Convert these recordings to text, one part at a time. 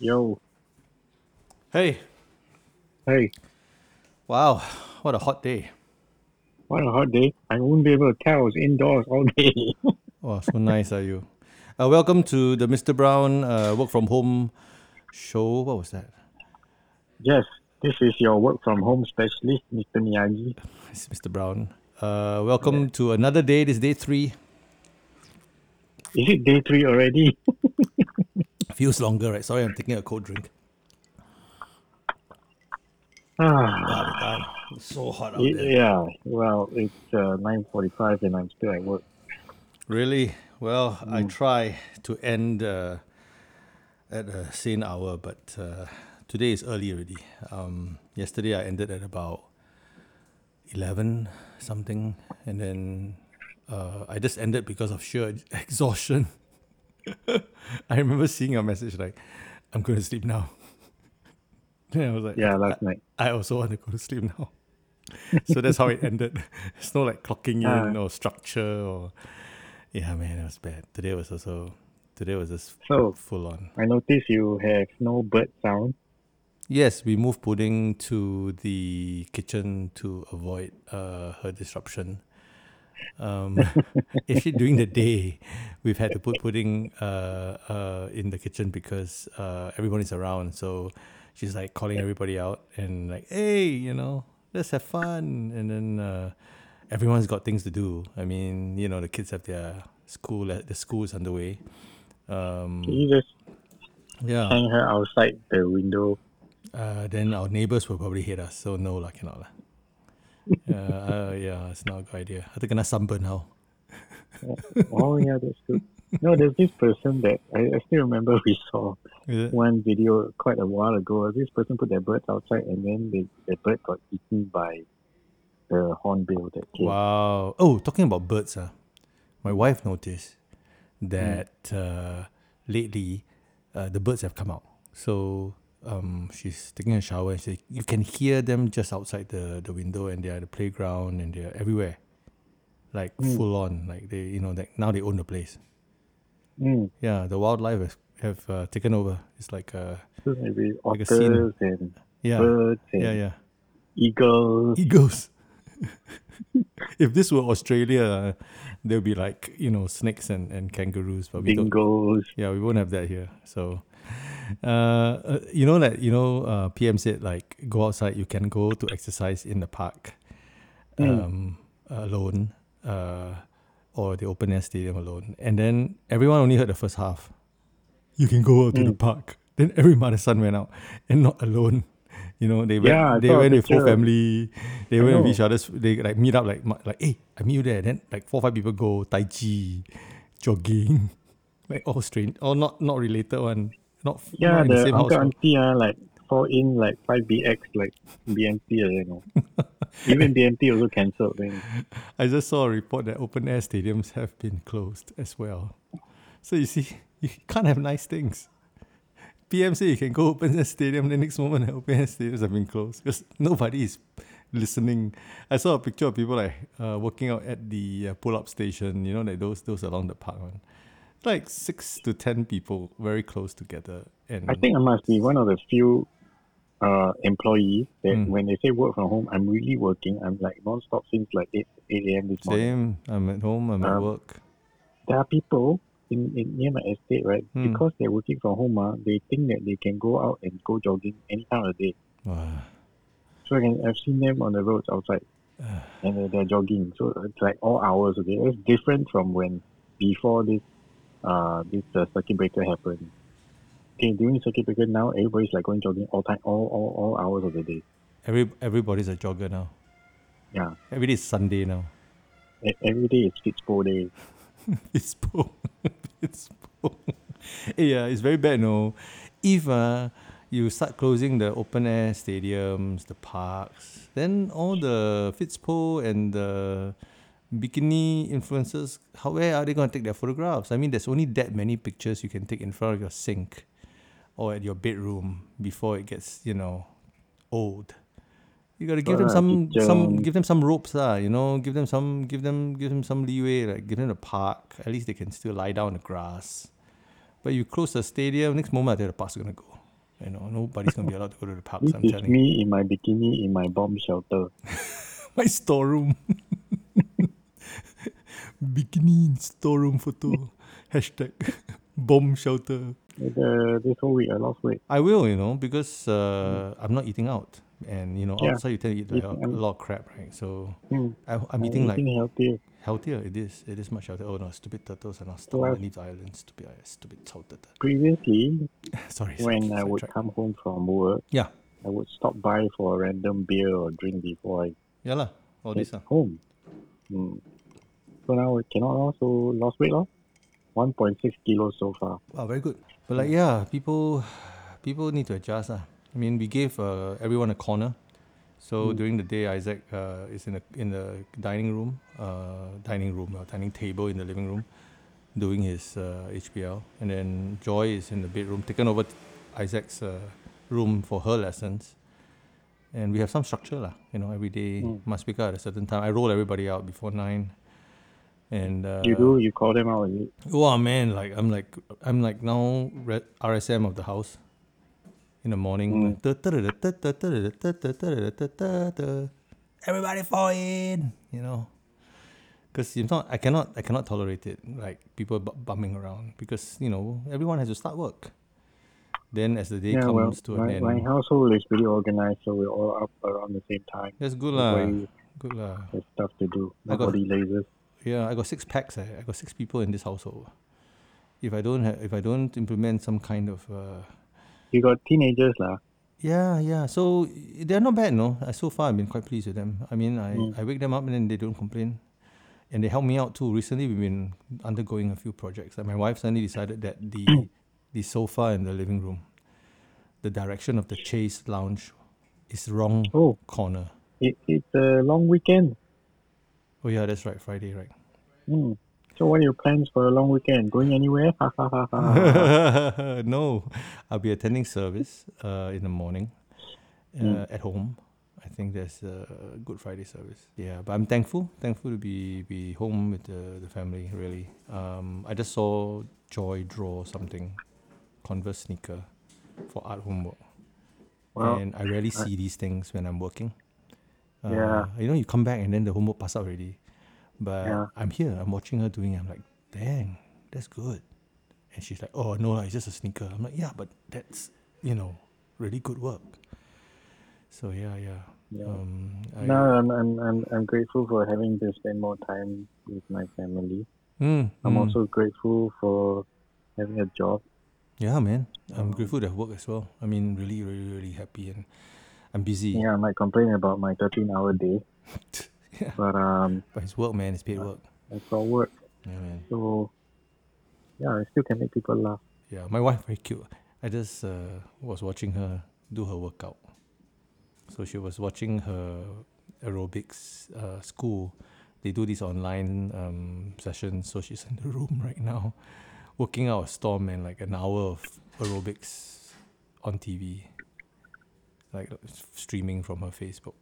Yo, Hey, hey, wow, what a hot day. what a hot day. I won't be able to tell. I was indoors all day. Oh, so nice are you. Uh, welcome to the Mr. Brown uh, work from home show. What was that? yes, this is your work from home specialist, Mr. Miyagi. It's Mr. Brown. Uh, welcome to another day. This is day three. Is it day three already? Feels longer, right? Sorry, I'm taking a cold drink. ah, It's so hot out y- there. yeah, well, it's uh, 9.45 and I'm still at work. Really? Well, I try to end uh, at a sane hour, but uh, today is early already. Um, yesterday I ended at about 11 something, and then uh, I just ended because of sheer exhaustion. I remember seeing your message like, I'm going to sleep now. Then I was like, Yeah, last night. I also want to go to sleep now. so that's how it ended. It's no like clocking in Ah. or structure or yeah, man, it was bad. Today was also today was just So, full on. I noticed you have no bird sound. Yes, we moved pudding to the kitchen to avoid uh, her disruption. Um, actually, during the day, we've had to put pudding uh, uh, in the kitchen because uh, everyone is around. So she's like calling everybody out and like, "Hey, you know, let's have fun." And then uh, everyone's got things to do. I mean, you know, the kids have their school. The school is underway. Um, Can you just yeah. hang her outside the window? Uh, then our neighbors will probably hate us. So no lah, cannot lah. Uh, uh, yeah, it's not a good idea. I think I'm gonna sunburn now. oh, yeah, that's good. No, there's this person that I, I still remember we saw one video quite a while ago. This person put their birds outside and then the, the bird got eaten by the hornbill that came. Wow. Oh, talking about birds, uh, my wife noticed that uh, lately uh, the birds have come out. So um, she's taking a shower and she, you can hear them just outside the, the window and they're at the playground and they're everywhere. Like full on. Like they, you know, like now they own the place. Mm. Yeah, the wildlife have, have uh, taken over. It's like uh, So maybe Like a scene. and yeah, birds and yeah, yeah. eagles. Eagles. if this were Australia, uh, there'll be like you know snakes and, and kangaroos, but we don't. Yeah, we won't have that here. So, uh, uh, you know that you know uh, PM said like go outside. You can go to exercise in the park, um, alone, uh, or the open air stadium alone. And then everyone only heard the first half. You can go out to the park. Then every mother son went out and not alone. You know they went. Yeah, they went with whole family. They I went with each other's. They like meet up like like hey I meet you there. Then like four five people go tai chi, jogging, like all strange, all not not related one. Not Yeah, not the, the uncle household. auntie uh, like fall in like 5BX like BMT, uh, you know. Even BMT also cancelled. Then. I just saw a report that open air stadiums have been closed as well. So you see, you can't have nice things. PM say you can go open air stadium, the next moment the open air stadiums have been closed because nobody is listening. I saw a picture of people like uh, working out at the uh, pull-up station. You know, like those those along the park one. Like six to ten people very close together, and I think I must be one of the few uh, employees that Mm. when they say work from home, I'm really working. I'm like non-stop since like 8, 8 a.m. this morning. same. I'm at home. I'm at Um, work. There are people in, in near my estate, right? Hmm. Because they're working from home, uh, they think that they can go out and go jogging any time of the day. Wow. So I can, I've seen them on the roads outside, and they're, they're jogging. So it's like all hours. Okay, it's different from when before this uh this uh, circuit breaker happened. Okay, during circuit breaker now, everybody's like going jogging all time, all all, all hours of the day. Every everybody's a jogger now. Yeah, Every day is Sunday now. E- every day is Fitspo day. It's poor. it's poor. yeah, it's very bad, no. If uh, you start closing the open air stadiums, the parks, then all the Fitspo and the bikini influencers, how where are they going to take their photographs? I mean, there's only that many pictures you can take in front of your sink or at your bedroom before it gets, you know, old. You gotta give them some some give them some ropes, lah, you know, give them some give them give them some leeway, like give them a park. At least they can still lie down in the grass But you close the stadium, next moment I think the park's gonna go. You know, nobody's gonna be allowed to go to the. This I'm is telling you. me in my bikini in my bomb shelter. My storeroom. Bikini in storeroom photo. Hashtag bomb shelter. Uh, this whole week I lost weight. I will, you know, because uh, I'm not eating out. And, you know, Yeah. outside you tend to eat like, a, a lot of crap, right? So Hmm. I, I'm I'm eating like healthier. healthier. It is. It is much healthier. Oh no, stupid turtles are not So stop. I I've- leave the island. Stupid, stupid turtle. Previously, sorry. when sorry, I would sidetrack. come home from work, Yeah. I would stop by for a random beer or drink before I Yeah lah. All this. ah. home. Hmm. So now I cannot also lost weight lor. 1.6 kilos so far. Wow, very good. But like, yeah, people, people need to adjust. Ah. I mean, we gave uh, everyone a corner. So during the day, Isaac uh, is in the in the dining room, uh, dining room, or dining table in the living room, doing his uh, HBL, and then Joy is in the bedroom, taken over Isaac's uh, room for her lessons. And we have some structure, lah. You know, every day Mm. must wake up at a certain time. I roll everybody out before nine. And uh, you do, you call them out. is it? Oh man, like I'm like I'm like now RSM of the house in the morning. Everybody fall in, you know. Because I cannot I cannot tolerate it like people bu- bumming around because you know everyone has to start work. Then as the day Yeah, well, comes to an my, end, my household is pretty organized, so we're all up around the same time. that's good lah. Good lah. has stuff to do. I got- Nobody lazy. Yeah, I got six packs. Eh. I got six people in this household. If I don't have, if I don't implement some kind of uh, You got teenagers lah. Yeah, yeah. So they're not bad, no. So far, I've been quite pleased with them. I mean, I, Mm. I wake them up and then they don't complain, and they help me out too. Recently, we've been undergoing a few projects. Like my wife suddenly decided that the the sofa in the living room, the direction of the chaise lounge, is wrong Oh, corner. it, it's a long weekend. Oh yeah, that's right. Friday, right? Hmm. So what are your plans for a long weekend? Going anywhere? Ha ha ha ha. no, I'll be attending service uh, in the morning uh, Mm. at home. I think there's a Good Friday service. Yeah, but I'm thankful, thankful to be be home with the, the family. Really, um, I just saw Joy draw something, Converse sneaker, for art homework, Well, and I rarely see these things when I'm working. Uh, Yeah. you know, you come back and then the homework pass out already, but Yeah. I'm here. I'm watching her doing. it. I'm like, dang, that's good. And she's like, oh, no, it's just a sneaker. I'm like, yeah, but that's, you know, really good work. So, yeah, yeah. Yeah. Um, I, no, I'm, I'm, I'm, I'm grateful for having to spend more time with my family. Mm, I'm mm. also grateful for having a job. yeah, man. I'm grateful to have work as well. I mean, really, really, really happy. And I'm busy. Yeah, I might complain about my 13 hour day, Yeah. but um, But it's work, man. It's paid work. It's all work. Yeah, man. So, yeah, I still can make people laugh. Yeah, my wife very cute. I just uh, was watching her do her workout. So she was watching her aerobics uh, school. They do these online um, sessions. So she's in the room right now, working out a storm and like an hour of aerobics on TV, like streaming from her Facebook.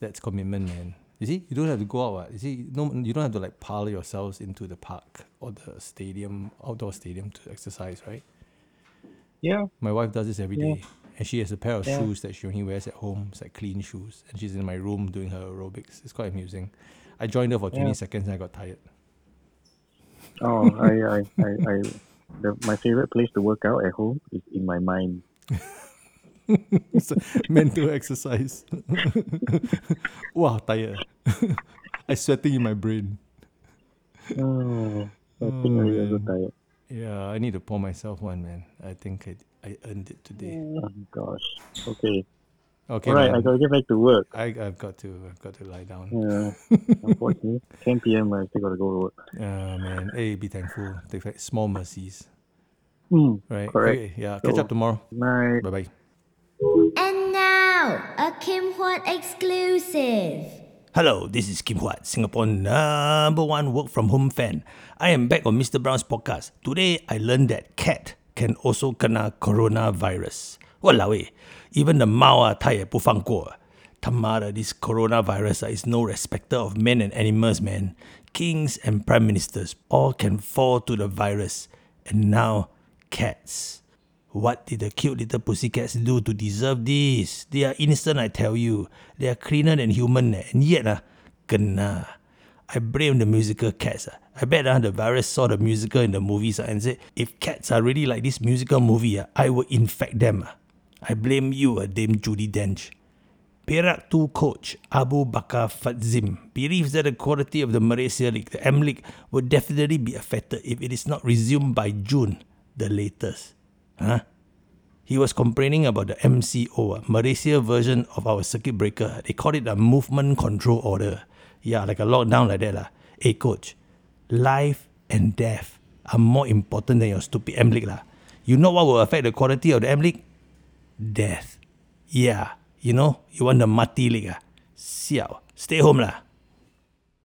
That's commitment, man. You see, you don't have to go out. What? You see, no, you don't have to like pile yourselves into the park or the stadium, outdoor stadium to exercise, right? Yeah, My wife does this every day, Yeah. and she has a pair of Yeah. shoes that she only wears at home. It's like clean shoes, and she's in my room doing her aerobics. It's quite amusing. I joined her for 20 Yeah. seconds and I got tired. Oh, I, I, I, I the, my favorite place to work out at home is in my mind. mental exercise. wow, tired. I sweating in my brain. Oh, I Oh, I'm also tired. Yeah, I need to pour myself one, man. I think I, I earned it today. Oh gosh. Okay. Okay, All right, man. I gotta get back to work. I, I've got to I've got to lie down. Yeah. Unfortunately, 10 p.m. I still gotta go to work. Uh, man, hey, be thankful. Take small mercies, Hmm. right? Correct. Okay, yeah, catch up tomorrow. Night. Bye bye. And now, a Kim Huat exclusive. Hello, this is Kim Huat, Singapore number one work from home fan. I am back on Mr. Brown's podcast. Today, I learned that cat can also kena coronavirus. Walao eh, even the 猫啊，它也不放过。他妈的, this coronavirus ah, is no respecter of men and animals, man. Kings and prime ministers all can fall to the virus. And now, cats. What did the cute little pussycats do to deserve this? They are innocent, I tell you. They are cleaner than human, eh? and yet, ah, kena. I blame the musical cats. Ah. I bet ah, the virus saw the musical in the movies ah, and said, if cats are really like this musical movie, ah, I will infect them. Ah. I blame you, ah, Dame Judi Dench. Perak 2 coach Abu Bakar Fadzim believes that the quality of the Malaysia League, the M League, will definitely be affected if it is not resumed by June, the latest. Huh? He was complaining about the MCO, a Malaysia version of our circuit breaker. They call it a movement control order. Yeah, like a lockdown like that. Lah. Hey coach, life and death are more important than your stupid M League. You know what will affect the quality of the M League? Death. Yeah, you know, you want the Mati League. Ah. Siao. Stay home lah.